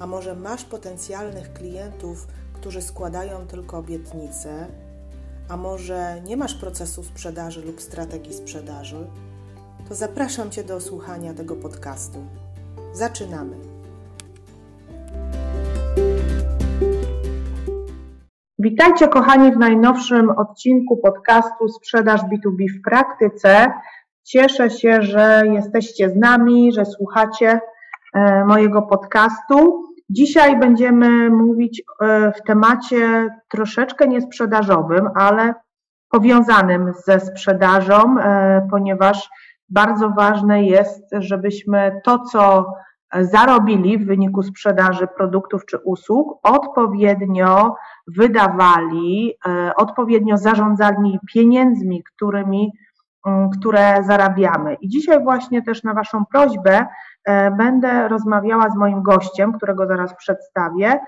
a może masz potencjalnych klientów, którzy składają tylko obietnice, a może nie masz procesu sprzedaży lub strategii sprzedaży, to zapraszam Cię do słuchania tego podcastu. Zaczynamy. Witajcie kochani w najnowszym odcinku podcastu Sprzedaż B2B w praktyce. Cieszę się, że jesteście z nami, że słuchacie e, mojego podcastu. Dzisiaj będziemy mówić e, w temacie troszeczkę niesprzedażowym, ale powiązanym ze sprzedażą, e, ponieważ bardzo ważne jest, żebyśmy to, co zarobili w wyniku sprzedaży produktów czy usług, odpowiednio wydawali, e, odpowiednio zarządzali pieniędzmi, którymi, które zarabiamy. I dzisiaj właśnie też na Waszą prośbę będę rozmawiała z moim gościem, którego zaraz przedstawię,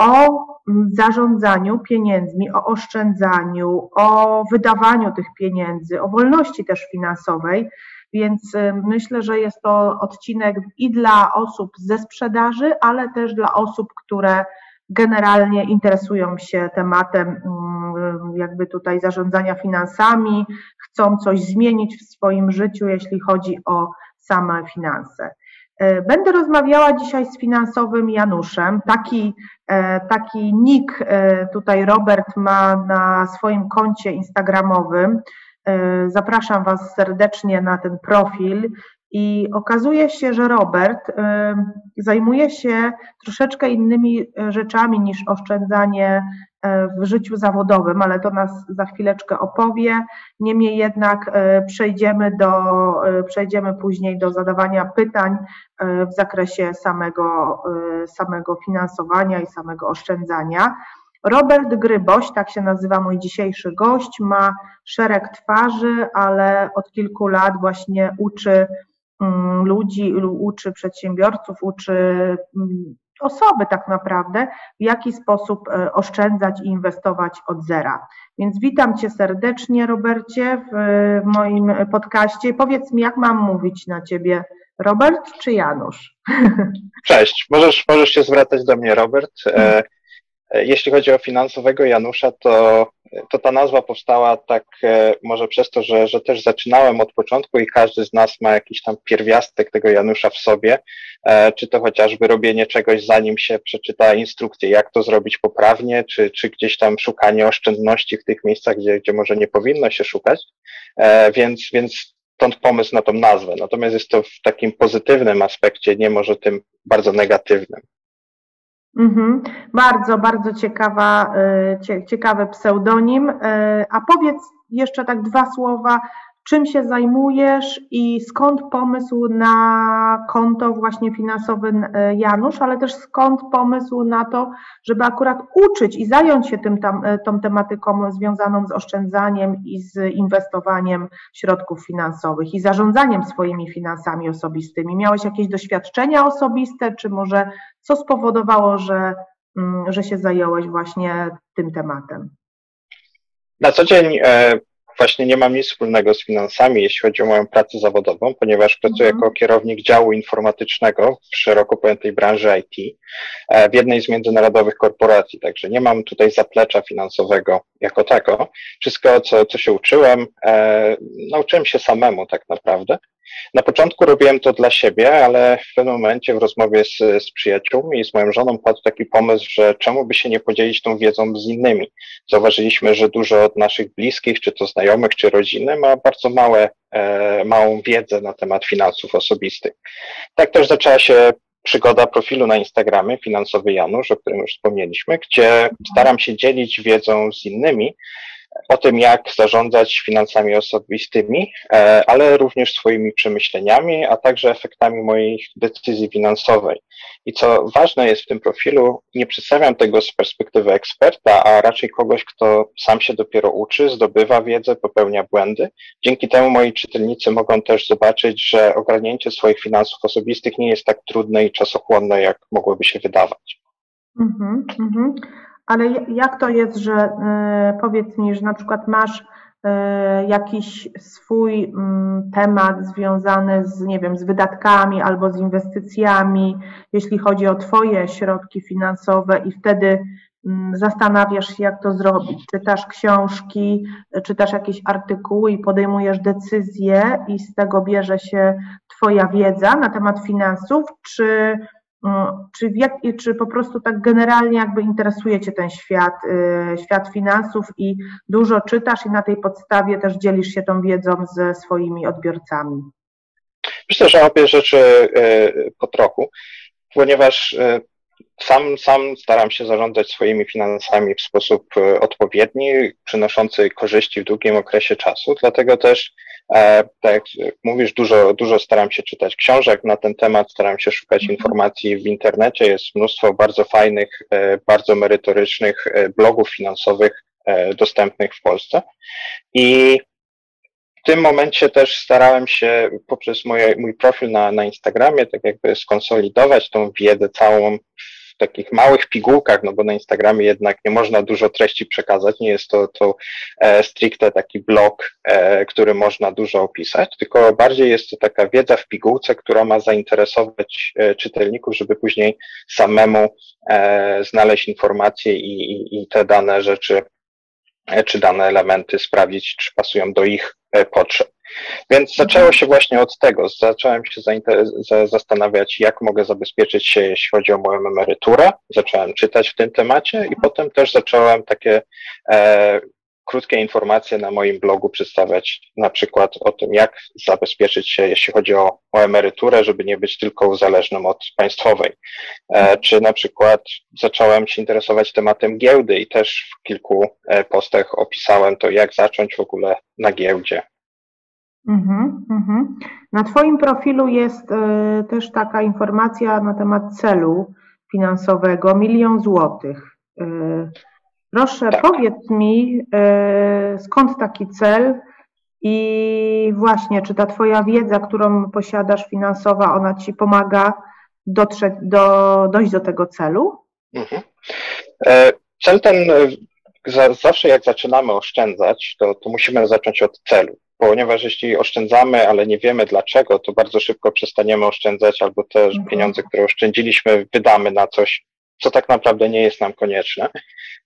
o zarządzaniu pieniędzmi, o oszczędzaniu, o wydawaniu tych pieniędzy, o wolności też finansowej. Więc e, myślę, że jest to odcinek i dla osób ze sprzedaży, ale też dla osób, które generalnie interesują się tematem mm, jakby tutaj zarządzania finansami, chcą coś zmienić w swoim życiu, jeśli chodzi o same finanse. E, będę rozmawiała dzisiaj z finansowym Januszem. Taki, e, taki nick e, tutaj Robert ma na swoim koncie Instagramowym. Zapraszam Was serdecznie na ten profil. I okazuje się, że Robert zajmuje się troszeczkę innymi rzeczami niż oszczędzanie w życiu zawodowym, ale to nas za chwileczkę opowie. Niemniej jednak e, przejdziemy, do, e, przejdziemy później do zadawania pytań w zakresie samego, samego finansowania i samego oszczędzania. Robert Gryboś, tak się nazywa mój dzisiejszy gość, ma szereg twarzy, ale od kilku lat właśnie uczy mm, ludzi, uczy przedsiębiorców, uczy mm, osoby tak naprawdę, w jaki sposób e, oszczędzać i inwestować od zera. Więc witam Cię serdecznie, Robercie, w moim podcaście. Powiedz mi, jak mam mówić na Ciebie, Robert czy Janusz? Cześć, możesz, możesz się zwracać do mnie, Robert. E, e, jeśli chodzi o finansowego Janusza, to to ta nazwa powstała tak e, może przez to, że, że też zaczynałem od początku i każdy z nas ma jakiś tam pierwiastek tego Janusza w sobie, e, czy to chociażby robienie czegoś zanim się przeczyta instrukcję, jak to zrobić poprawnie, czy, czy gdzieś tam szukanie oszczędności w tych miejscach, gdzie, gdzie może nie powinno się szukać, e, więc, więc stąd pomysł na tą nazwę. Natomiast jest to w takim pozytywnym aspekcie, nie może tym bardzo negatywnym. Mhm. Bardzo, bardzo ciekawa, y, ciekawy pseudonim. Y, a powiedz jeszcze tak dwa słowa, czym się zajmujesz i skąd pomysł na konto właśnie finansowe y, Janusz, ale też skąd pomysł na to, żeby akurat uczyć i zająć się tym, tam, tą tematyką związaną z oszczędzaniem i z inwestowaniem środków finansowych i zarządzaniem swoimi finansami osobistymi. Miałeś jakieś doświadczenia osobiste, czy może co spowodowało, że, mm, że się zająłeś właśnie tym tematem? Na co dzień e, właśnie nie mam nic wspólnego z finansami, jeśli chodzi o moją pracę zawodową, ponieważ pracuję mhm. jako kierownik działu informatycznego w szeroko pojętej branży IT e, w jednej z międzynarodowych korporacji, także nie mam tutaj zaplecza finansowego jako tego. Wszystko, co, co się uczyłem, e, nauczyłem się samemu tak naprawdę. Na początku robiłem to dla siebie, ale w pewnym momencie w rozmowie z, z przyjaciółmi i z moją żoną padł taki pomysł, że czemu by się nie podzielić tą wiedzą z innymi. Zauważyliśmy, że dużo od naszych bliskich, czy to znajomych, czy rodziny ma bardzo małe, e, małą wiedzę na temat finansów osobistych. Tak też zaczęła się przygoda profilu na Instagramie Finansowy Janusz, o którym już wspomnieliśmy, gdzie staram się dzielić wiedzą z innymi, o tym, jak zarządzać finansami osobistymi, e, ale również swoimi przemyśleniami, a także efektami moich decyzji finansowej. I co ważne jest w tym profilu, nie przedstawiam tego z perspektywy eksperta, a raczej kogoś, kto sam się dopiero uczy, zdobywa wiedzę, popełnia błędy. Dzięki temu moi czytelnicy mogą też zobaczyć, że ogarnięcie swoich finansów osobistych nie jest tak trudne i czasochłonne, jak mogłoby się wydawać. Mhm, mhm. Ale jak to jest, że e, powiedz mi, że na przykład masz e, jakiś swój mm, temat związany z, nie wiem, z wydatkami albo z inwestycjami, jeśli chodzi o Twoje środki finansowe i wtedy mm, zastanawiasz się, jak to zrobić. Czytasz książki, czytasz jakieś artykuły i podejmujesz decyzje i z tego bierze się Twoja wiedza na temat finansów, czy czy, jak, czy po prostu tak generalnie jakby interesuje Cię ten świat, y, świat finansów i dużo czytasz i na tej podstawie też dzielisz się tą wiedzą ze swoimi odbiorcami? Myślę, że obie rzeczy y, po trochu, ponieważ y, sam, sam staram się zarządzać swoimi finansami w sposób odpowiedni, przynoszący korzyści w długim okresie czasu, dlatego też E, tak jak mówisz, dużo, dużo staram się czytać książek na ten temat, staram się szukać mhm. informacji w internecie. Jest mnóstwo bardzo fajnych, e, bardzo merytorycznych e, blogów finansowych dostępnych w Polsce. I w tym momencie też starałem się poprzez moje, mój profil na, na Instagramie tak jakby skonsolidować tą wiedzę całą takich małych pigułkach, no bo na Instagramie jednak nie można dużo treści przekazać, nie jest to, to e, stricte taki blog, e, który można dużo opisać, tylko bardziej jest to taka wiedza w pigułce, która ma zainteresować e, czytelników, żeby później samemu e, znaleźć informacje i, i, i te dane rzeczy e, czy dane elementy sprawdzić, czy pasują do ich e, potrzeb. Więc zaczęło się właśnie od tego. Zacząłem się zastanawiać, jak mogę zabezpieczyć się, jeśli chodzi o moją emeryturę. Zacząłem czytać w tym temacie i potem też zacząłem takie e, krótkie informacje na moim blogu przedstawiać, na przykład o tym, jak zabezpieczyć się, jeśli chodzi o, o emeryturę, żeby nie być tylko uzależnym od państwowej. E, czy na przykład zacząłem się interesować tematem giełdy i też w kilku e, postach opisałem to, jak zacząć w ogóle na giełdzie. Mhm, mhm. Na Twoim profilu jest e, też taka informacja na temat celu finansowego milion złotych. E, proszę, tak. powiedz mi, e, skąd taki cel i właśnie, czy ta Twoja wiedza, którą posiadasz finansowa, ona Ci pomaga dotrzeć do, dojść do tego celu? Mhm. Cel ten, zawsze jak zaczynamy oszczędzać, to, to musimy zacząć od celu ponieważ jeśli oszczędzamy, ale nie wiemy dlaczego, to bardzo szybko przestaniemy oszczędzać albo te mhm. pieniądze, które oszczędziliśmy, wydamy na coś, co tak naprawdę nie jest nam konieczne.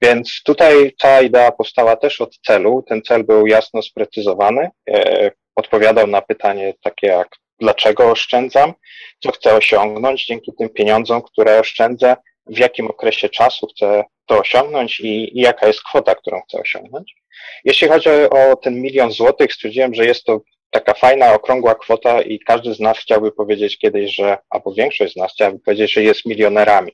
Więc tutaj ta idea powstała też od celu. Ten cel był jasno sprecyzowany. E, odpowiadał na pytanie takie jak dlaczego oszczędzam, co chcę osiągnąć dzięki tym pieniądzom, które oszczędzę, w jakim okresie czasu chcę to osiągnąć i, i jaka jest kwota, którą chcę osiągnąć. Jeśli chodzi o ten milion złotych, stwierdziłem, że jest to taka fajna, okrągła kwota i każdy z nas chciałby powiedzieć kiedyś, że, albo większość z nas chciałaby powiedzieć, że jest milionerami.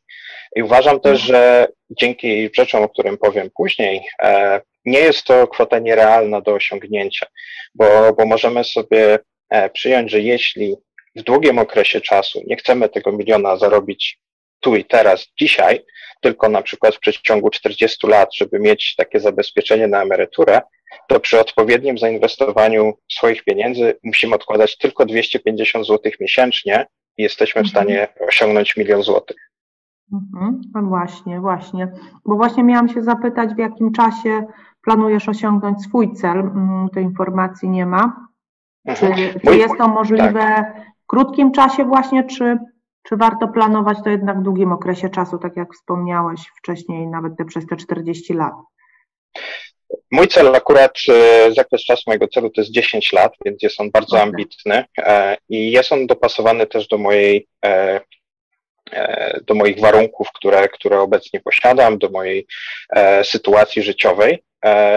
I uważam też, że dzięki rzeczom, o którym powiem później, e, nie jest to kwota nierealna do osiągnięcia, bo, bo możemy sobie e, przyjąć, że jeśli w długim okresie czasu nie chcemy tego miliona zarobić tu i teraz, dzisiaj, tylko na przykład w przeciągu 40 lat, żeby mieć takie zabezpieczenie na emeryturę, to przy odpowiednim zainwestowaniu swoich pieniędzy musimy odkładać tylko 250 zł miesięcznie i jesteśmy w mhm. stanie osiągnąć milion złotych. Mhm, no właśnie, właśnie. Bo właśnie miałam się zapytać, w jakim czasie planujesz osiągnąć swój cel. Mm, tej informacji nie ma. Czy, mhm. czy jest to możliwe tak. w krótkim czasie właśnie, czy czy warto planować to jednak w długim okresie czasu, tak jak wspomniałeś wcześniej, nawet te przez te 40 lat? Mój cel akurat, e, zakres czasu mojego celu to jest 10 lat, więc jest on bardzo ambitny e, i jest on dopasowany też do mojej e, do moich warunków, które, które obecnie posiadam, do mojej sytuacji życiowej.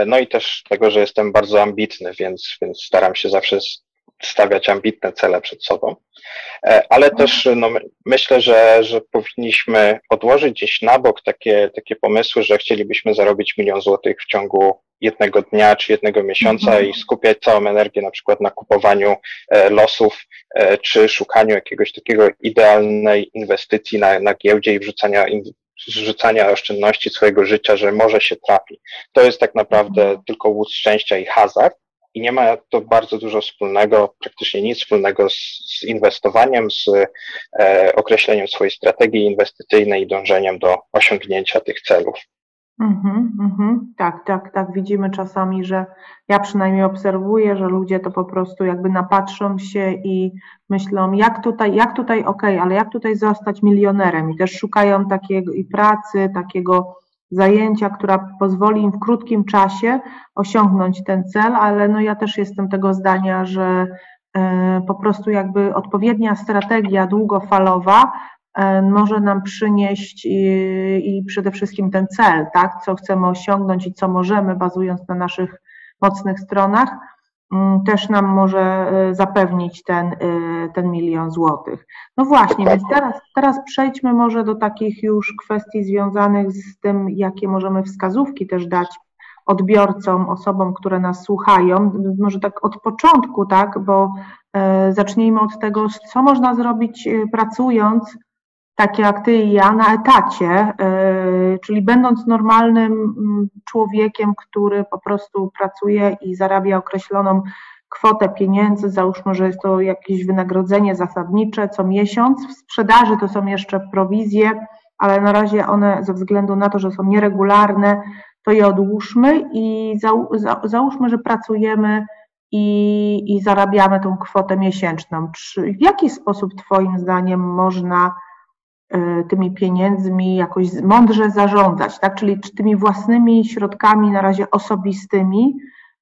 No i też tego, że jestem bardzo ambitny, więc, więc staram się zawsze stawiać ambitne cele przed sobą. E, ale też no, myślę, że, że powinniśmy odłożyć gdzieś na bok takie, takie pomysły, że chcielibyśmy zarobić milion złotych w ciągu jednego dnia czy jednego miesiąca mhm. i skupiać całą energię na przykład na kupowaniu e, losów e, czy szukaniu jakiegoś takiego idealnej inwestycji na, na giełdzie i wrzucania, wrzucania oszczędności swojego życia, że może się trafi. To jest tak naprawdę mhm. tylko łód szczęścia i hazard i nie ma to bardzo dużo wspólnego, praktycznie nic wspólnego z, z inwestowaniem, z e, określeniem swojej strategii inwestycyjnej i dążeniem do osiągnięcia tych celów. Mhm, mhm. Tak, tak, tak. Widzimy czasami, że ja przynajmniej obserwuję, że ludzie to po prostu jakby napatrzą się i myślą, jak tutaj, jak tutaj, okej, okay, ale jak tutaj zostać milionerem i też szukają takiej pracy, takiego zajęcia, która pozwoli im w krótkim czasie osiągnąć ten cel, ale no ja też jestem tego zdania, że e, po prostu jakby odpowiednia strategia długofalowa e, może nam przynieść i, i przede wszystkim ten cel, tak, co chcemy osiągnąć i co możemy, bazując na naszych mocnych stronach, też nam może e, zapewnić ten, e, ten milion złotych. No właśnie, więc teraz, teraz przejdźmy może do takich już kwestii związanych z tym, jakie możemy wskazówki też dać odbiorcom, osobom, które nas słuchają. Może tak od początku, tak, bo e, zacznijmy od tego, co można zrobić pracując takie jak ty i ja na etacie, e, czyli będąc normalnym mm, człowiekiem, który po prostu pracuje i zarabia określoną kwotę pieniędzy, załóżmy, że jest to jakieś wynagrodzenie zasadnicze co miesiąc. W sprzedaży to są jeszcze prowizje, ale na razie one ze względu na to, że są nieregularne, to je odłóżmy i załóżmy, że pracujemy i, i zarabiamy tą kwotę miesięczną. Czy, w jaki sposób Twoim zdaniem można tymi pieniędzmi jakoś mądrze zarządzać, tak? Czyli czy tymi własnymi środkami na razie osobistymi,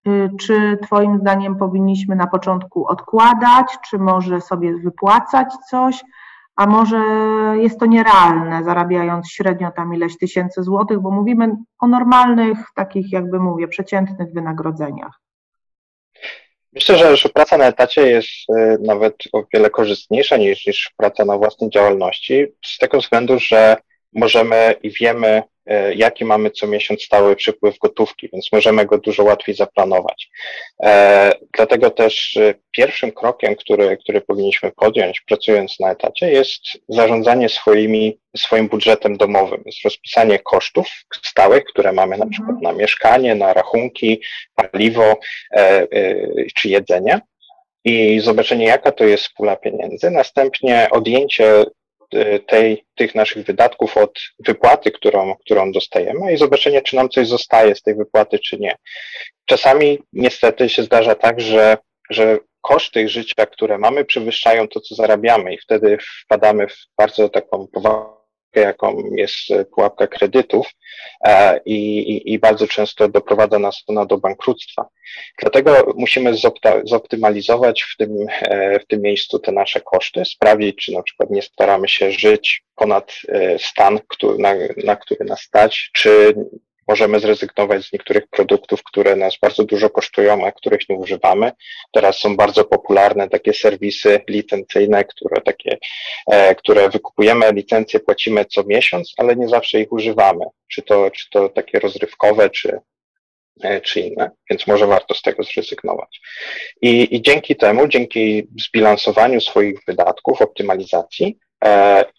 y, czy Twoim zdaniem powinniśmy na początku odkładać, czy może sobie wypłacać coś, a może jest to nierealne, zarabiając średnio tam ileś tysięcy złotych, bo mówimy o normalnych, takich jakby mówię, przeciętnych wynagrodzeniach. Myślę, że, że praca na etacie jest e, nawet o wiele korzystniejsza niż, niż praca na własnej działalności, z tego względu, że możemy i wiemy, jaki mamy co miesiąc stały przypływ gotówki, więc możemy go dużo łatwiej zaplanować. E, dlatego też e, pierwszym krokiem, który, który powinniśmy podjąć, pracując na etacie, jest zarządzanie swoimi, swoim budżetem domowym, jest rozpisanie kosztów stałych, które mamy na przykład mhm. na mieszkanie, na rachunki, paliwo czy jedzenie i zobaczenie, jaka to jest pula pieniędzy. Następnie odjęcie tej, tych naszych wydatków od wypłaty, którą, którą dostajemy i zobaczenie, czy nam coś zostaje z tej wypłaty, czy nie. Czasami niestety się zdarza tak, że, że koszty życia, które mamy, przewyższają to, co zarabiamy i wtedy wpadamy w bardzo taką poważną jaką jest e, pułapka kredytów e, i, i, i, bardzo często doprowadza nas ona do bankructwa. Dlatego musimy zoptymalizować w tym, e, w tym miejscu te nasze koszty, sprawdzić, czy na przykład nie staramy się żyć ponad stan, który, na, na który nas stać, czy możemy zrezygnować z niektórych produktów, które nas bardzo dużo kosztują, a których nie używamy. Teraz są bardzo popularne takie serwisy licencyjne, które takie, e, które wykupujemy licencje, płacimy co miesiąc, ale nie zawsze ich używamy. Czy to, czy to takie rozrywkowe, czy, e, czy inne, więc może warto z tego zrezygnować. I, I dzięki temu, dzięki zbilansowaniu swoich wydatków, optymalizacji,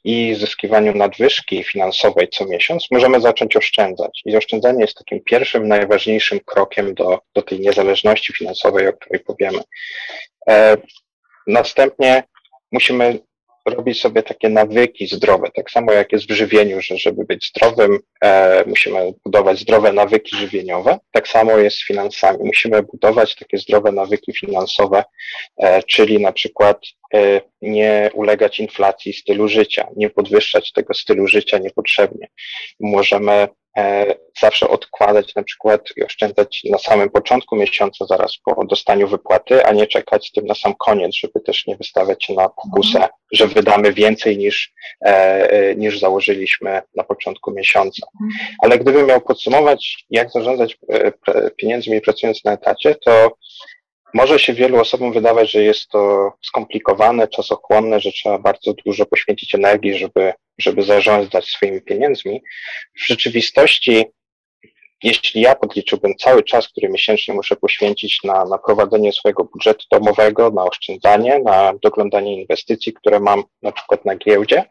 i zyskiwaniu nadwyżki finansowej co miesiąc, możemy zacząć oszczędzać. I oszczędzanie jest takim pierwszym, najważniejszym krokiem do, do tej niezależności finansowej, o której powiemy. E, następnie musimy robić sobie takie nawyki zdrowe, tak samo jak jest w żywieniu, że żeby być zdrowym, e, musimy budować zdrowe nawyki żywieniowe, tak samo jest z finansami. Musimy budować takie zdrowe nawyki finansowe, e, czyli na przykład e, nie ulegać inflacji stylu życia, nie podwyższać tego stylu życia niepotrzebnie. Możemy E, zawsze odkładać na przykład i oszczędzać na samym początku miesiąca, zaraz po dostaniu wypłaty, a nie czekać z tym na sam koniec, żeby też nie wystawiać się na pokusę, mhm. że wydamy więcej niż, e, e, niż założyliśmy na początku miesiąca. Mhm. Ale gdybym miał podsumować, jak zarządzać pieniędzmi pracując na etacie, to może się wielu osobom wydawać, że jest to skomplikowane, czasochłonne, że trzeba bardzo dużo poświęcić energii, żeby, żeby zarządzać swoimi pieniędzmi. W rzeczywistości jeśli ja podliczyłbym cały czas, który miesięcznie muszę poświęcić na, na prowadzenie swojego budżetu domowego, na oszczędzanie, na doglądanie inwestycji, które mam na przykład na giełdzie,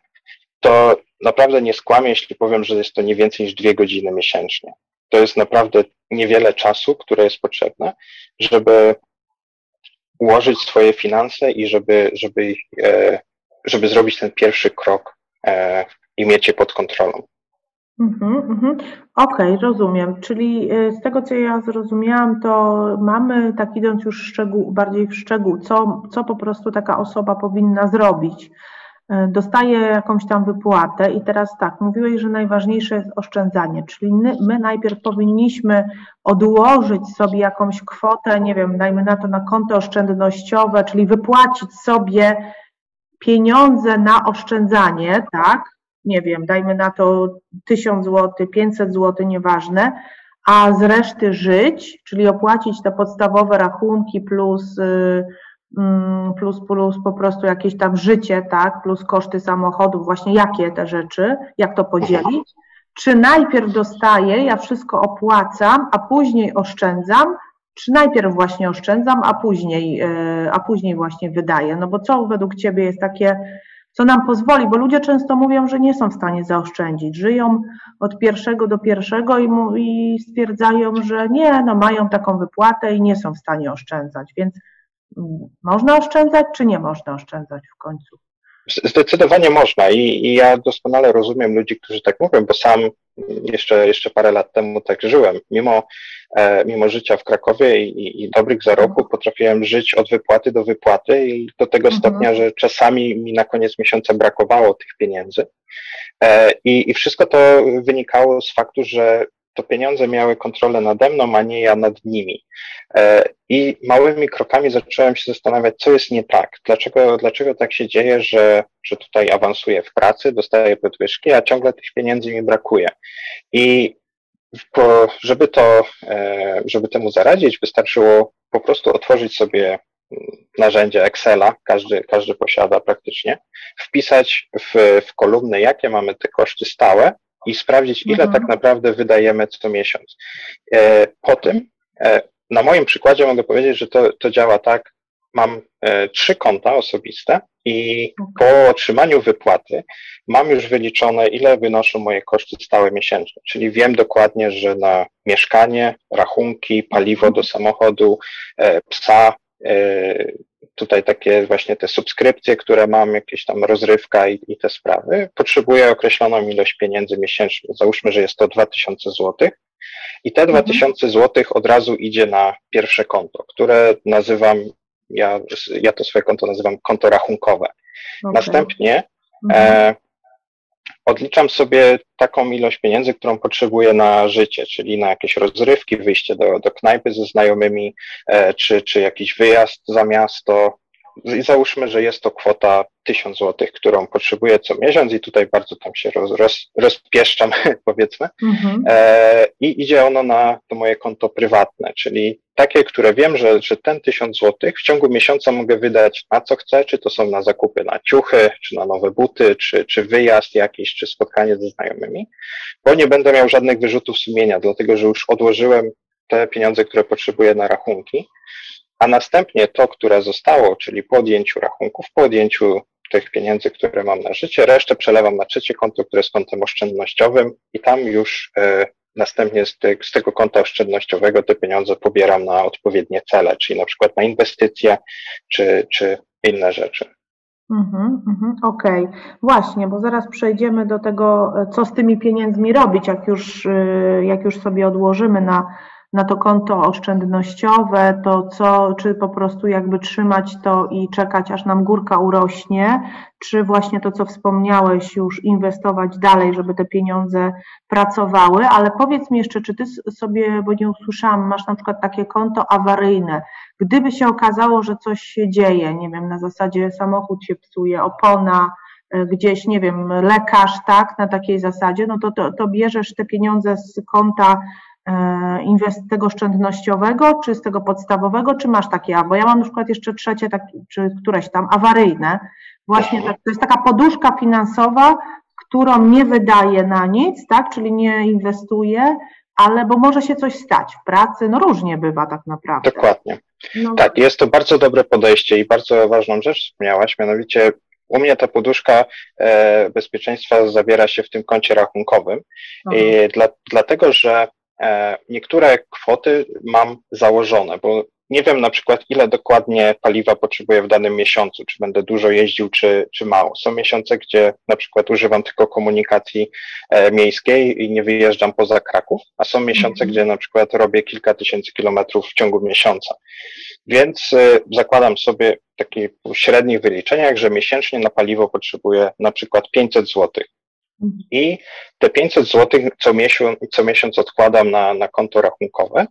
to naprawdę nie skłamię, jeśli powiem, że jest to nie więcej niż dwie godziny miesięcznie. To jest naprawdę niewiele czasu, które jest potrzebne, żeby ułożyć swoje finanse i żeby, żeby, e, żeby zrobić ten pierwszy krok e, i mieć je pod kontrolą. Mhm, mhm. Okej, rozumiem. Czyli e, z tego, co ja zrozumiałam, to mamy, tak idąc już szczegół, bardziej w szczegół, co, co po prostu taka osoba powinna zrobić. E, dostaje jakąś tam wypłatę i teraz tak, mówiłeś, że najważniejsze jest oszczędzanie, czyli my najpierw powinniśmy odłożyć sobie jakąś kwotę, nie wiem, dajmy na to na konto oszczędnościowe, czyli wypłacić sobie pieniądze na oszczędzanie, tak? Nie wiem, dajmy na to 1000 zł, 500 zł, nieważne, a z reszty żyć, czyli opłacić te podstawowe rachunki plus y, Mm, plus, plus po prostu jakieś tam życie, tak, plus koszty samochodu, właśnie jakie te rzeczy, jak to podzielić, czy najpierw dostaję, ja wszystko opłacam, a później oszczędzam, czy najpierw właśnie oszczędzam, a później, e, a później właśnie wydaję, no bo co według Ciebie jest takie, co nam pozwoli, bo ludzie często mówią, że nie są w stanie zaoszczędzić, żyją od pierwszego do pierwszego i, i stwierdzają, że nie, no mają taką wypłatę i nie są w stanie oszczędzać, więc można oszczędzać, czy nie można oszczędzać w końcu? Zdecydowanie można I, i ja doskonale rozumiem ludzi, którzy tak mówią, bo sam jeszcze, jeszcze parę lat temu tak żyłem. Mimo, e, mimo życia w Krakowie i, i dobrych zarobków potrafiłem żyć od wypłaty do wypłaty i do tego mhm. stopnia, że czasami mi na koniec miesiąca brakowało tych pieniędzy. E, i, I wszystko to wynikało z faktu, że to pieniądze miały kontrolę nade mną, a nie ja nad nimi. E, I małymi krokami zacząłem się zastanawiać, co jest nie tak. Dlaczego, dlaczego tak się dzieje, że, że tutaj awansuję w pracy, dostaję podwyżki, a ciągle tych pieniędzy mi brakuje. I po, żeby to, e, żeby temu zaradzić, wystarczyło po prostu otworzyć sobie narzędzie Excela, każdy, każdy posiada praktycznie, wpisać w, w kolumny, jakie mamy te koszty stałe i sprawdzić, ile mhm. tak naprawdę wydajemy co miesiąc. E, po tym, e, na moim przykładzie mogę powiedzieć, że to, to działa tak, mam e, trzy konta osobiste i po otrzymaniu wypłaty mam już wyliczone, ile wynoszą moje koszty stałe miesięczne. Czyli wiem dokładnie, że na mieszkanie, rachunki, paliwo do samochodu, psa, tutaj takie właśnie te subskrypcje, które mam, jakieś tam rozrywka i, i te sprawy, potrzebuję określoną ilość pieniędzy miesięcznie. Załóżmy, że jest to 2000 zł. I te 2000 mhm. zł od razu idzie na pierwsze konto, które nazywam, ja, ja to swoje konto nazywam konto rachunkowe. Okay. Następnie mhm. e, odliczam sobie taką ilość pieniędzy, którą potrzebuję na życie, czyli na jakieś rozrywki, wyjście do, do knajpy ze znajomymi, e, czy, czy jakiś wyjazd za miasto. I załóżmy, że jest to kwota 1000 zł, którą potrzebuję co miesiąc i tutaj bardzo tam się roz, roz, rozpieszczam, powiedzmy. Mhm. E, I idzie ono na to moje konto prywatne, czyli takie, które wiem, że, że ten 1000 zł w ciągu miesiąca mogę wydać na co chcę, czy to są na zakupy na ciuchy, czy na nowe buty, czy, czy wyjazd jakiś, czy spotkanie ze znajomymi, bo nie będę miał żadnych wyrzutów sumienia, dlatego że już odłożyłem te pieniądze, które potrzebuję na rachunki, a następnie to, które zostało, czyli po odjęciu rachunków, po odjęciu tych pieniędzy, które mam na życie, resztę przelewam na trzecie konto, które jest kontem oszczędnościowym i tam już e, następnie z, te, z, tego konta oszczędnościowego te pieniądze pobieram na odpowiednie cele, czyli na przykład na inwestycje czy, czy inne rzeczy. Mhm, mhm, Okej, okay. właśnie, bo zaraz przejdziemy do tego, co z tymi pieniędzmi robić, jak już, e, jak już sobie odłożymy na na to konto oszczędnościowe, to co, czy po prostu jakby trzymać to i czekać, aż nam górka urośnie, czy właśnie to, co wspomniałeś, już inwestować dalej, żeby te pieniądze pracowały, ale powiedz mi jeszcze, czy ty sobie, bo nie usłyszałam, masz na przykład takie konto awaryjne, gdyby się okazało, że coś się dzieje, nie wiem, na zasadzie samochód się psuje, opona, e, gdzieś, nie wiem, lekarz, tak, na takiej zasadzie, no to, to, to bierzesz te pieniądze z konta inwest tego oszczędnościowego, czy z tego podstawowego, czy masz takie, bo ja mam na przykład jeszcze trzecie, tak, czy któreś tam awaryjne, właśnie tak, to jest taka poduszka finansowa, którą nie wydaję na nic, tak, czyli nie inwestuję, ale bo może się coś stać w pracy, no różnie bywa tak naprawdę. Dokładnie. No. Tak, jest to bardzo dobre podejście i bardzo ważną rzecz wspomniałaś, mianowicie u mnie ta poduszka e, bezpieczeństwa zawiera się w tym koncie rachunkowym, I dla, dlatego że e, niektóre kwoty mam założone, bo nie wiem na przykład, ile dokładnie paliwa potrzebuję w danym miesiącu, czy będę dużo jeździł, czy, czy mało. Są miesiące, gdzie na przykład używam tylko komunikacji e, miejskiej i nie wyjeżdżam poza Kraków, a są miesiące, mm. gdzie na przykład robię kilka tysięcy kilometrów w ciągu miesiąca. Więc e, zakładam sobie w takich średnich wyliczeniach, że miesięcznie na paliwo potrzebuję na przykład 500 złotych. I te 500 zł co miesiąc, co miesiąc odkładam na, na konto rachunkowe.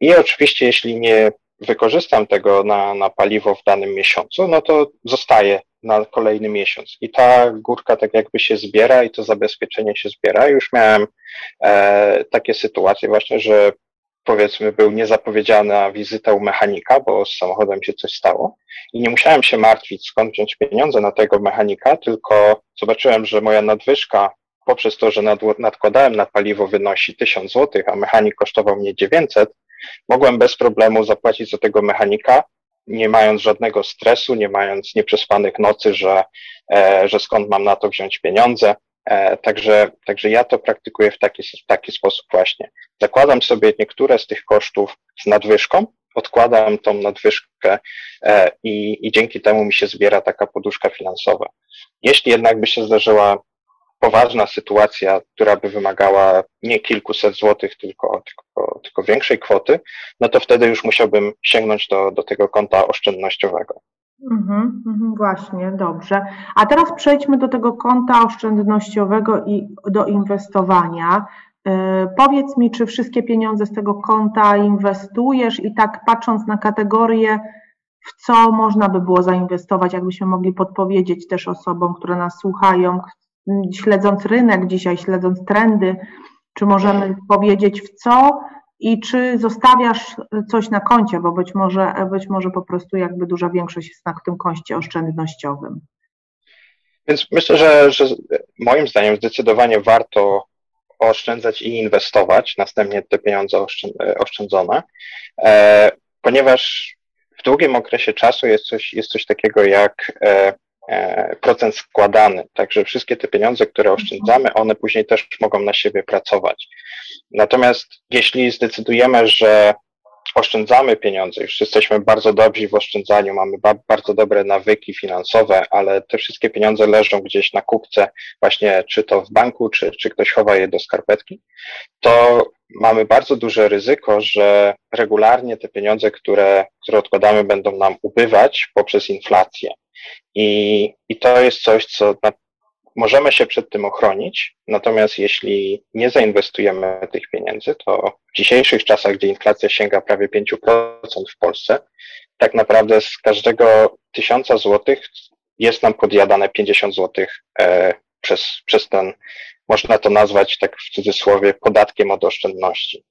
I oczywiście, jeśli nie wykorzystam tego na, na paliwo w danym miesiącu, no to zostaje na kolejny miesiąc. I ta górka tak jakby się zbiera i to zabezpieczenie się zbiera. Już miałem e, takie sytuacje właśnie, że powiedzmy był niezapowiedziana wizyta u mechanika, bo z samochodem się coś stało i nie musiałem się martwić skąd wziąć pieniądze na tego mechanika, tylko zobaczyłem, że moja nadwyżka poprzez to, że nad, nadkładałem na paliwo wynosi 1000 zł, a mechanik kosztował mnie 900, mogłem bez problemu zapłacić za tego mechanika, nie mając żadnego stresu, nie mając nieprzespanych nocy, że, e, że skąd mam na to wziąć pieniądze. E, także, także ja to praktykuję w taki, w taki sposób właśnie. Zakładam sobie niektóre z tych kosztów z nadwyżką, odkładam tą nadwyżkę e, i, i dzięki temu mi się zbiera taka poduszka finansowa. Jeśli jednak by się zdarzyła poważna sytuacja, która by wymagała nie kilkuset złotych, tylko, tylko, tylko większej kwoty, no to wtedy już musiałbym sięgnąć do, do tego konta oszczędnościowego. Mhm, mhm, właśnie, dobrze. A teraz przejdźmy do tego konta oszczędnościowego i do inwestowania. Yy, powiedz mi, czy wszystkie pieniądze z tego konta inwestujesz i tak patrząc na kategorie, w co można by było zainwestować, jakbyśmy mogli podpowiedzieć też osobom, które nas słuchają, śledząc rynek dzisiaj, śledząc trendy, czy możemy powiedzieć w co i czy zostawiasz coś na koncie, bo być może, być może po prostu jakby duża większość jest na tym koncie oszczędnościowym. Więc myślę, że, że moim zdaniem zdecydowanie warto oszczędzać i inwestować, następnie te pieniądze oszczędzone, e, ponieważ w długim okresie czasu jest coś, jest coś takiego jak e, procent składany. Także wszystkie te pieniądze, które oszczędzamy, one później też mogą na siebie pracować. Natomiast jeśli zdecydujemy, że oszczędzamy pieniądze, już jesteśmy bardzo dobrzy w oszczędzaniu, mamy ba bardzo dobre nawyki finansowe, ale te wszystkie pieniądze leżą gdzieś na kupce, właśnie czy to w banku, czy, czy ktoś chowa je do skarpetki, to mamy bardzo duże ryzyko, że regularnie te pieniądze, które, które odkładamy, będą nam ubywać poprzez inflację. I, i to jest coś, co na, możemy się przed tym ochronić, natomiast jeśli nie zainwestujemy tych pieniędzy, to w dzisiejszych czasach, gdzie inflacja sięga prawie 5% w Polsce, tak naprawdę z każdego tysiąca złotych jest nam podjadane 50 złotych e, przez, przez ten, można to nazwać tak w cudzysłowie, podatkiem od oszczędności.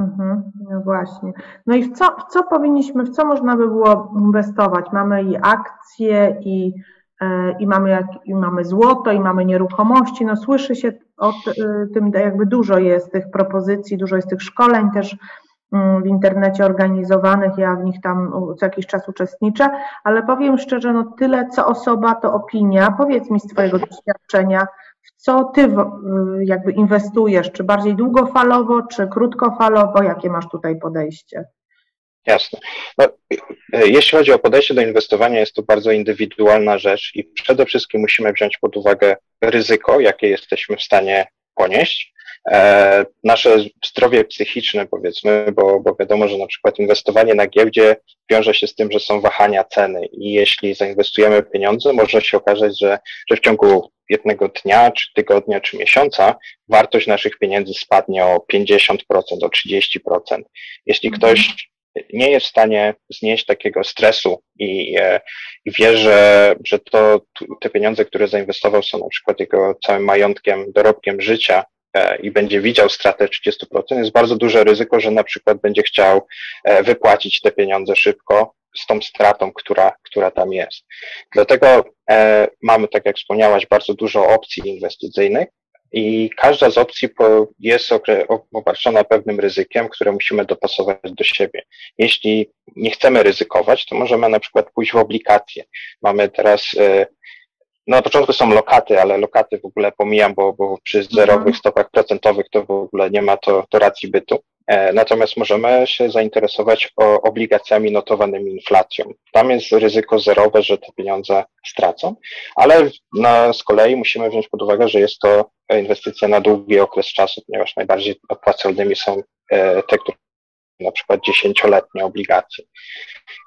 Mhm, no właśnie. No i w co, w co powinniśmy, w co można by było inwestować? Mamy i akcje, i, i, mamy, jak, i mamy złoto, i mamy nieruchomości. No słyszy się o e, tym, jakby dużo jest tych propozycji, dużo jest tych szkoleń też mm, w internecie organizowanych, ja w nich tam co jakiś czas uczestniczę, ale powiem szczerze, no tyle co osoba, to opinia. Powiedz mi z Twojego doświadczenia, co ty jakby inwestujesz? Czy bardziej długofalowo, czy krótkofalowo? Jakie masz tutaj podejście? Jasne. No, e, jeśli chodzi o podejście do inwestowania, jest to bardzo indywidualna rzecz i przede wszystkim musimy wziąć pod uwagę ryzyko, jakie jesteśmy w stanie ponieść. E, nasze zdrowie psychiczne, powiedzmy, bo, bo wiadomo, że na przykład inwestowanie na giełdzie wiąże się z tym, że są wahania ceny i jeśli zainwestujemy pieniądze, może się okazać, że, że w ciągu jednego dnia, czy tygodnia, czy miesiąca wartość naszych pieniędzy spadnie o 50%, o 30%. Jeśli mhm. ktoś nie jest w stanie znieść takiego stresu i, e, i wie, że, że to, te pieniądze, które zainwestował są na przykład jego całym majątkiem, dorobkiem życia e, i będzie widział stratę 30%, jest bardzo duże ryzyko, że na przykład będzie chciał e, wypłacić te pieniądze szybko z tą stratą, która, która tam jest. Dlatego mamy, tak jak wspomniałaś, bardzo dużo opcji inwestycyjnych. I każda z opcji jest obarczona pewnym ryzykiem, które musimy dopasować do siebie. Jeśli nie chcemy ryzykować, to możemy na przykład pójść w obligacje. Mamy teraz e, no na początku są lokaty, ale lokaty w ogóle pomijam, bo, bo przy mhm. zerowych stopach procentowych to w ogóle nie ma to, to racji bytu. E, natomiast możemy się zainteresować obligacjami notowanymi inflacją. Tam jest ryzyko zerowe, że te pieniądze stracą, ale na, z kolei musimy wziąć pod uwagę, że jest to inwestycja na długi okres czasu, ponieważ najbardziej opłacalnymi są e, te, które na przykład dziesięcioletnie obligacje.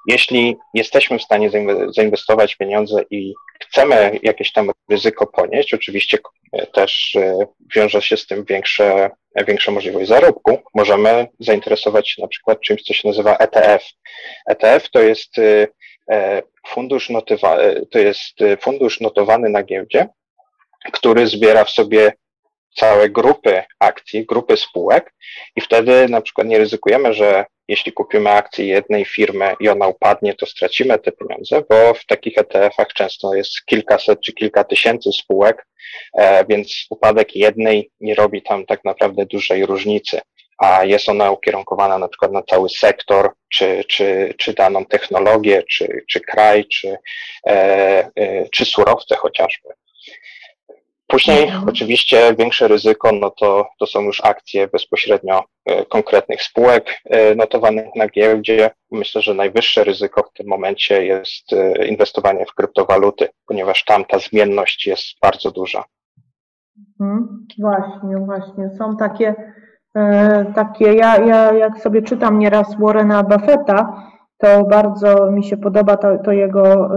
Jeśli jesteśmy w stanie zainwestować pieniądze i chcemy jakieś tam ryzyko ponieść, oczywiście e, też e, wiąże się z tym większe, większa możliwość zarobku, możemy zainteresować się na przykład czymś, co się nazywa ETF. ETF to jest e, fundusz, notywa, to jest fundusz notowany na giełdzie, który zbiera w sobie całe grupy akcji, grupy spółek i wtedy na przykład nie ryzykujemy, że jeśli kupimy akcję jednej firmy i ona upadnie, to stracimy te pieniądze, bo w takich ETF-ach często jest kilkaset czy kilka tysięcy spółek, e, więc upadek jednej nie robi tam tak naprawdę dużej różnicy, a jest ona ukierunkowana na przykład na cały sektor, czy, czy, czy daną technologię, czy, czy kraj, czy, e, e, czy surowce chociażby. Później mhm. oczywiście większe ryzyko, no to, to są już akcje bezpośrednio e, konkretnych spółek e, notowanych na giełdzie. Myślę, że najwyższe ryzyko w tym momencie jest e, inwestowanie w kryptowaluty, ponieważ tam ta zmienność jest bardzo duża. Mhm. Właśnie, właśnie. Są takie, takie ja, ja jak sobie czytam nieraz Warrena Buffetta, to bardzo mi się podoba to, to jego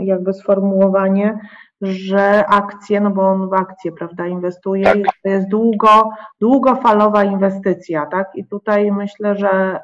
jakby sformułowanie, że akcje, no bo on w akcje, prawda, inwestuje tak. i to jest długo, długofalowa inwestycja, tak? I tutaj myślę, że,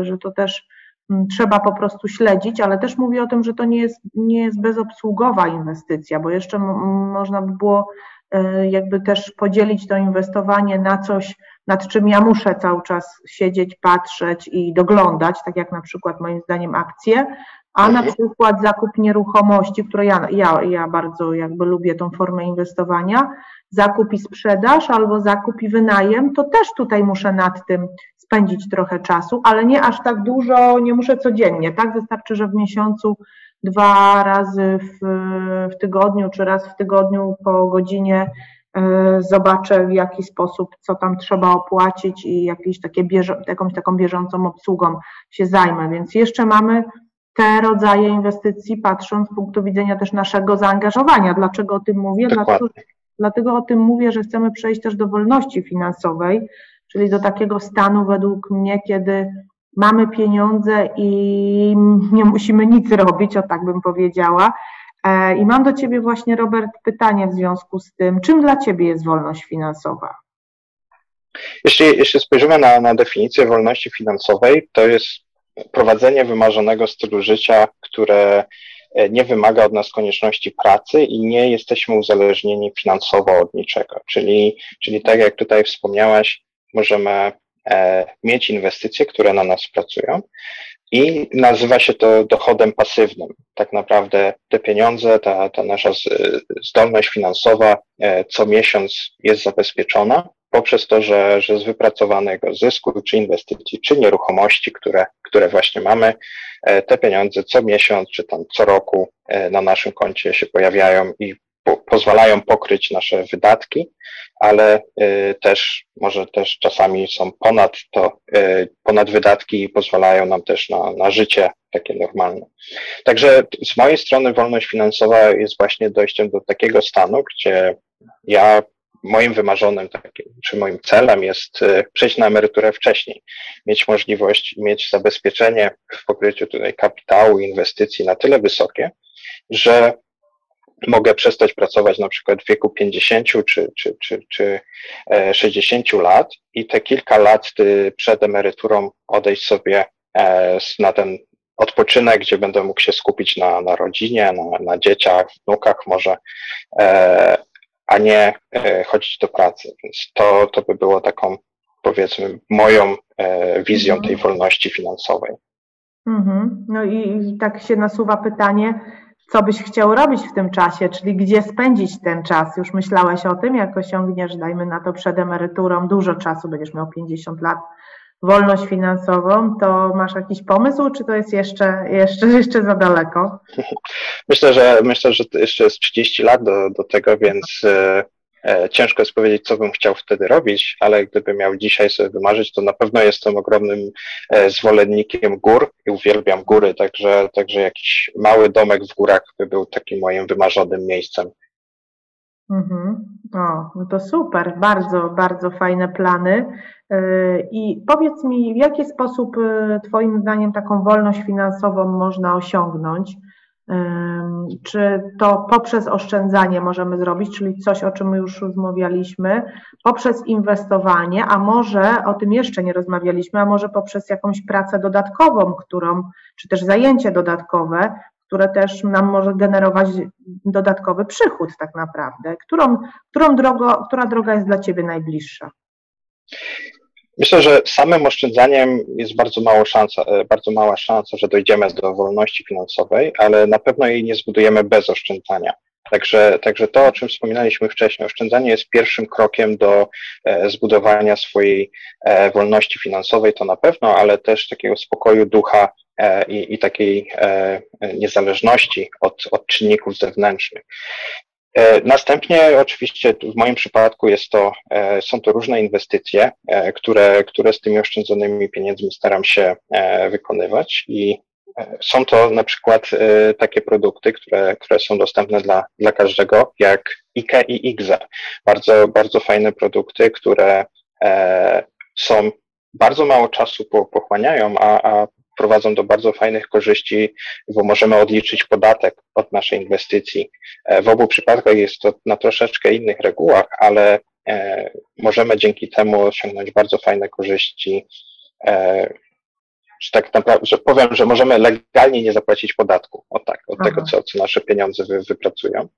y, że to też mm, trzeba po prostu śledzić, ale też mówię o tym, że to nie jest, nie jest bezobsługowa inwestycja, bo jeszcze można by było y, jakby też podzielić to inwestowanie na coś, nad czym ja muszę cały czas siedzieć, patrzeć i doglądać, tak jak na przykład moim zdaniem akcje, a na przykład zakup nieruchomości, które ja, ja, ja bardzo jakby lubię tą formę inwestowania, zakup i sprzedaż albo zakup i wynajem, to też tutaj muszę nad tym spędzić trochę czasu, ale nie aż tak dużo, nie muszę codziennie, tak? Wystarczy, że w miesiącu dwa razy w, w tygodniu, czy raz w tygodniu po godzinie y, zobaczę w jaki sposób, co tam trzeba opłacić i jakieś takie bieżo, jakąś taką bieżącą obsługą się zajmę. Więc jeszcze mamy te rodzaje inwestycji, patrząc z punktu widzenia też naszego zaangażowania. Dlaczego o tym mówię? Dlatego, dlatego o tym mówię, że chcemy przejść też do wolności finansowej, czyli do takiego stanu według mnie, kiedy mamy pieniądze i nie musimy nic robić, o tak bym powiedziała. E, I mam do Ciebie właśnie, Robert, pytanie w związku z tym, czym dla Ciebie jest wolność finansowa? Jeśli, jeśli spojrzymy na, na definicję wolności finansowej, to jest prowadzenie wymarzonego stylu życia, które e, nie wymaga od nas konieczności pracy i nie jesteśmy uzależnieni finansowo od niczego. Czyli, czyli tak jak tutaj wspomniałaś, możemy e, mieć inwestycje, które na nas pracują i nazywa się to dochodem pasywnym. Tak naprawdę te pieniądze, ta, ta nasza zdolność finansowa e, co miesiąc jest zabezpieczona poprzez to, że, że z wypracowanego zysku, czy inwestycji, czy nieruchomości, które, które właśnie mamy, e, te pieniądze co miesiąc, czy tam co roku e, na naszym koncie się pojawiają i po, pozwalają pokryć nasze wydatki, ale y, też może też czasami są ponad to, y, ponad wydatki i pozwalają nam też na, na życie takie normalne. Także z mojej strony wolność finansowa jest właśnie dojściem do takiego stanu, gdzie ja moim wymarzonym takim, czy moim celem jest y, przejść na emeryturę wcześniej, mieć możliwość, mieć zabezpieczenie w pokryciu tutaj kapitału, inwestycji na tyle wysokie, że mogę przestać pracować na przykład w wieku 50 czy, czy, czy, czy 60 e, lat i te kilka lat y, przed emeryturą odejść sobie e, na ten odpoczynek, gdzie będę mógł się skupić na, na rodzinie, na, na dzieciach, wnukach może, e, a nie e, chodzić do pracy. Więc to, to by było taką, powiedzmy, moją e, wizją tej mhm. wolności finansowej. Mhm. No i, i tak się nasuwa pytanie, co byś chciał robić w tym czasie, czyli gdzie spędzić ten czas. Już myślałeś o tym, jak osiągniesz, dajmy na to przed emeryturą, dużo czasu, będziesz miał 50 lat, wolność finansową, to masz jakiś pomysł, czy to jest jeszcze, jeszcze, jeszcze za daleko? Myślę, że myślę, że to jeszcze jest 30 lat do, do tego, więc e, e, ciężko jest powiedzieć, co bym chciał wtedy robić, ale gdybym miał dzisiaj sobie wymarzyć, to na pewno jestem ogromnym e, zwolennikiem gór i uwielbiam góry, także, także jakiś mały domek w górach by był takim moim wymarzonym miejscem. Mhm. O, no to super, bardzo, bardzo fajne plany. Y, I powiedz mi, w jaki sposób y, Twoim zdaniem taką wolność finansową można osiągnąć? Czy to poprzez oszczędzanie możemy zrobić, czyli coś, o czym już rozmawialiśmy, poprzez inwestowanie, a może o tym jeszcze nie rozmawialiśmy, a może poprzez jakąś pracę dodatkową, którą, czy też zajęcie dodatkowe, które też nam może generować dodatkowy przychód tak naprawdę. Którą, którą drogo, która droga jest dla Ciebie najbliższa? Myślę, że samym oszczędzaniem jest bardzo, mało szansa, e, bardzo mała szansa, że dojdziemy do wolności finansowej, ale na pewno jej nie zbudujemy bez oszczędzania. Także, także to, o czym wspominaliśmy wcześniej, oszczędzanie jest pierwszym krokiem do e, zbudowania swojej e, wolności finansowej, to na pewno, ale też takiego spokoju ducha i, i takiej niezależności od, od czynników zewnętrznych. E, następnie oczywiście w moim przypadku jest to, e, są to różne inwestycje, e, które, które z tymi oszczędzonymi pieniędzmi staram się wykonywać i są to na przykład takie produkty, które, które są dostępne dla, dla każdego, jak IKE i IGZE. Bardzo, bardzo fajne produkty, które są bardzo mało czasu pochłaniają, a, a prowadzą do bardzo fajnych korzyści, bo możemy odliczyć podatek od naszej inwestycji. E, w obu przypadkach jest to na troszeczkę innych regułach, ale e, możemy dzięki temu osiągnąć bardzo fajne korzyści. E, że tak naprawdę, że powiem, że możemy legalnie nie zapłacić podatku od, tak, od tego, co, co nasze pieniądze wy, wypracują. Mhm.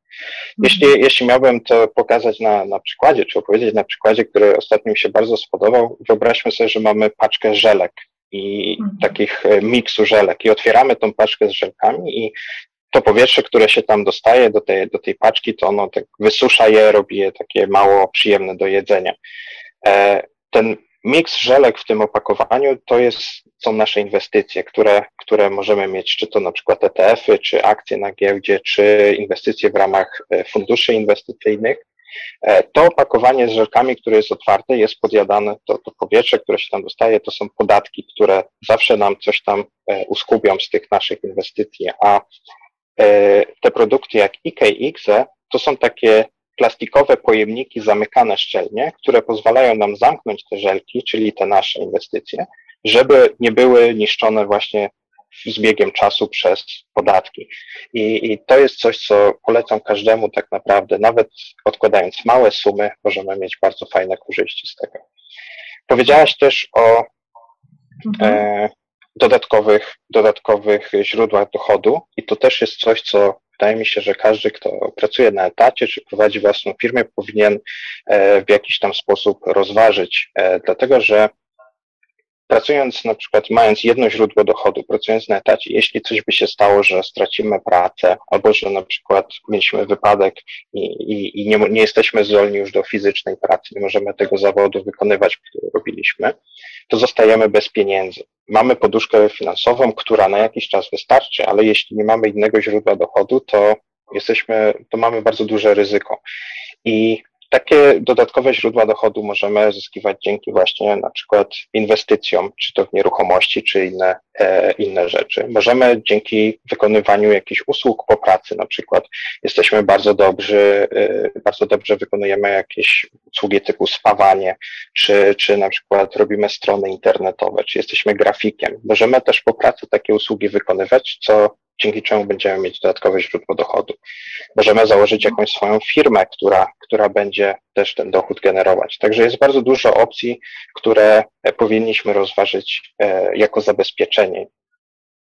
Jeśli, jeśli miałbym to pokazać na, na przykładzie, czy opowiedzieć na przykładzie, który ostatnio mi się bardzo spodobał, wyobraźmy sobie, że mamy paczkę żelek i mhm. takich e, miksu żelek i otwieramy tą paczkę z żelkami i to powietrze, które się tam dostaje do tej, do tej paczki, to ono tak wysusza je, robi je takie mało przyjemne do jedzenia. E, ten miks żelek w tym opakowaniu to jest, są nasze inwestycje, które, które możemy mieć, czy to na przykład ETF-y, czy akcje na giełdzie, czy inwestycje w ramach e, funduszy inwestycyjnych. E, to opakowanie z żelkami, które jest otwarte, jest podjadane, to, to powietrze, które się tam dostaje, to są podatki, które zawsze nam coś tam e, uskubią z tych naszych inwestycji, a e, te produkty jak IKX to są takie plastikowe pojemniki zamykane szczelnie, które pozwalają nam zamknąć te żelki, czyli te nasze inwestycje, żeby nie były niszczone właśnie z biegiem czasu przez podatki. I, I, to jest coś, co polecam każdemu tak naprawdę, nawet odkładając małe sumy, możemy mieć bardzo fajne korzyści z tego. Powiedziałaś też o mhm. e, dodatkowych, dodatkowych źródłach dochodu i to też jest coś, co wydaje mi się, że każdy, kto pracuje na etacie czy prowadzi własną firmę, powinien e, w jakiś tam sposób rozważyć, e, dlatego że pracując na przykład, mając jedno źródło dochodu, pracując na etacie, jeśli coś by się stało, że stracimy pracę, albo że na przykład mieliśmy wypadek i, i, i nie, nie jesteśmy zdolni już do fizycznej pracy, nie możemy tego zawodu wykonywać, który robiliśmy, to zostajemy bez pieniędzy. Mamy poduszkę finansową, która na jakiś czas wystarczy, ale jeśli nie mamy innego źródła dochodu, to jesteśmy, to mamy bardzo duże ryzyko. I takie dodatkowe źródła dochodu możemy zyskiwać dzięki właśnie na przykład inwestycjom, czy to w nieruchomości, czy inne, e, inne rzeczy. Możemy dzięki wykonywaniu jakichś usług po pracy, na przykład jesteśmy bardzo dobrzy, e, bardzo dobrze wykonujemy jakieś usługi typu spawanie, czy, czy na przykład robimy strony internetowe, czy jesteśmy grafikiem. Możemy też po pracy takie usługi wykonywać, co dzięki czemu będziemy mieć dodatkowe źródło dochodu. Możemy założyć jakąś swoją firmę, która, która będzie też ten dochód generować. Także jest bardzo dużo opcji, które powinniśmy rozważyć e, jako zabezpieczenie.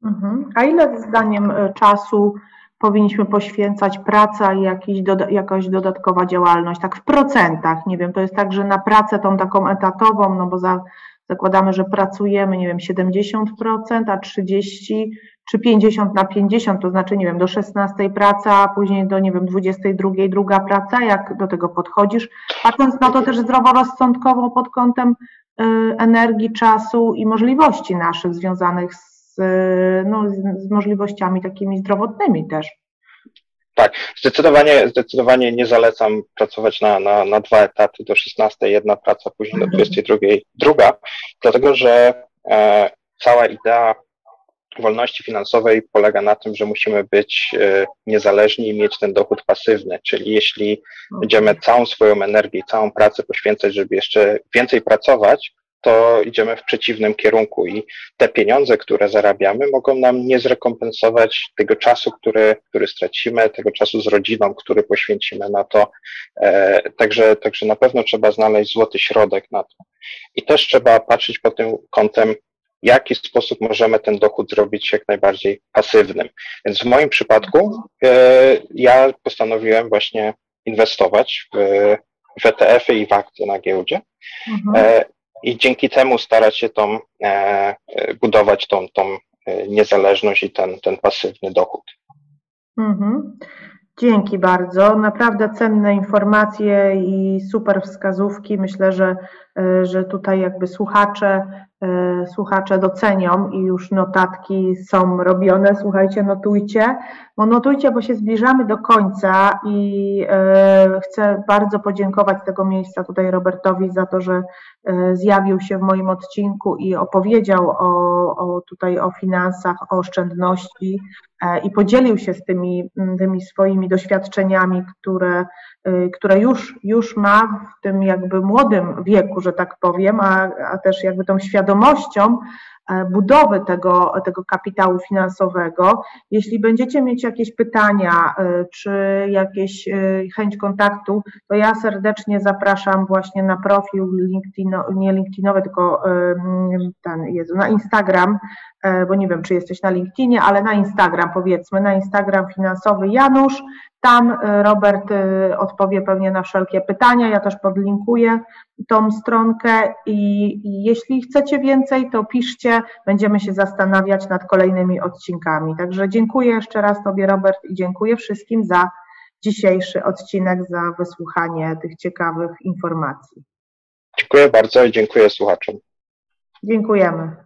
Mhm. A ile zdaniem e, czasu powinniśmy poświęcać praca i jakiś doda jakaś dodatkowa działalność, tak w procentach, nie wiem, to jest tak, że na pracę tą taką etatową, no bo za, zakładamy, że pracujemy, nie wiem, 70%, a 30% czy 50 na 50, to znaczy, nie wiem, do 16 praca, a później do, nie wiem, 22 druga praca, jak do tego podchodzisz, patrząc na to też zdroworozsądkowo pod kątem y, energii, czasu i możliwości naszych związanych z, y, no, z, z możliwościami takimi zdrowotnymi też. Tak, zdecydowanie, zdecydowanie nie zalecam pracować na, na, na dwa etaty do 16, jedna praca, później do 22, mhm. druga, dlatego że e, cała idea wolności finansowej polega na tym, że musimy być e, niezależni i mieć ten dochód pasywny, czyli jeśli będziemy całą swoją energię, całą pracę poświęcać, żeby jeszcze więcej pracować, to idziemy w przeciwnym kierunku i te pieniądze, które zarabiamy, mogą nam nie zrekompensować tego czasu, który, który stracimy, tego czasu z rodziną, który poświęcimy na to. E, także, także na pewno trzeba znaleźć złoty środek na to. I też trzeba patrzeć pod tym kątem, w jaki sposób możemy ten dochód zrobić jak najbardziej pasywnym. Więc w moim przypadku e, ja postanowiłem właśnie inwestować w, w ETF-y i w akcje na giełdzie. Mhm. E, I dzięki temu starać się tą, e, budować tą, tą niezależność i ten, ten pasywny dochód. Mhm. Dzięki bardzo. Naprawdę cenne informacje i super wskazówki. Myślę, że, że tutaj jakby słuchacze E, słuchacze docenią i już notatki są robione. Słuchajcie, notujcie. Bo notujcie, bo się zbliżamy do końca i e, chcę bardzo podziękować tego miejsca tutaj Robertowi za to, że e, zjawił się w moim odcinku i opowiedział o, o tutaj o finansach, o oszczędności i podzielił się z tymi, tymi swoimi doświadczeniami, które Y, które już, już ma w tym jakby młodym wieku, że tak powiem, a, a też jakby tą świadomością budowy tego, tego kapitału finansowego. Jeśli będziecie mieć jakieś pytania, e, czy jakieś e, chęć kontaktu, to ja serdecznie zapraszam właśnie na profil LinkedIn, nie LinkedInowy, tylko ten, Jezu, na Instagram, bo nie wiem, czy jesteś na LinkedInie, ale na Instagram powiedzmy, na Instagram finansowy Janusz tam Robert odpowie pewnie na wszelkie pytania. Ja też podlinkuję tą stronkę i, jeśli chcecie więcej, to piszcie. Będziemy się zastanawiać nad kolejnymi odcinkami. Także dziękuję jeszcze raz Tobie, Robert, i dziękuję wszystkim za dzisiejszy odcinek, za wysłuchanie tych ciekawych informacji. Dziękuję bardzo i dziękuję słuchaczom. Dziękujemy.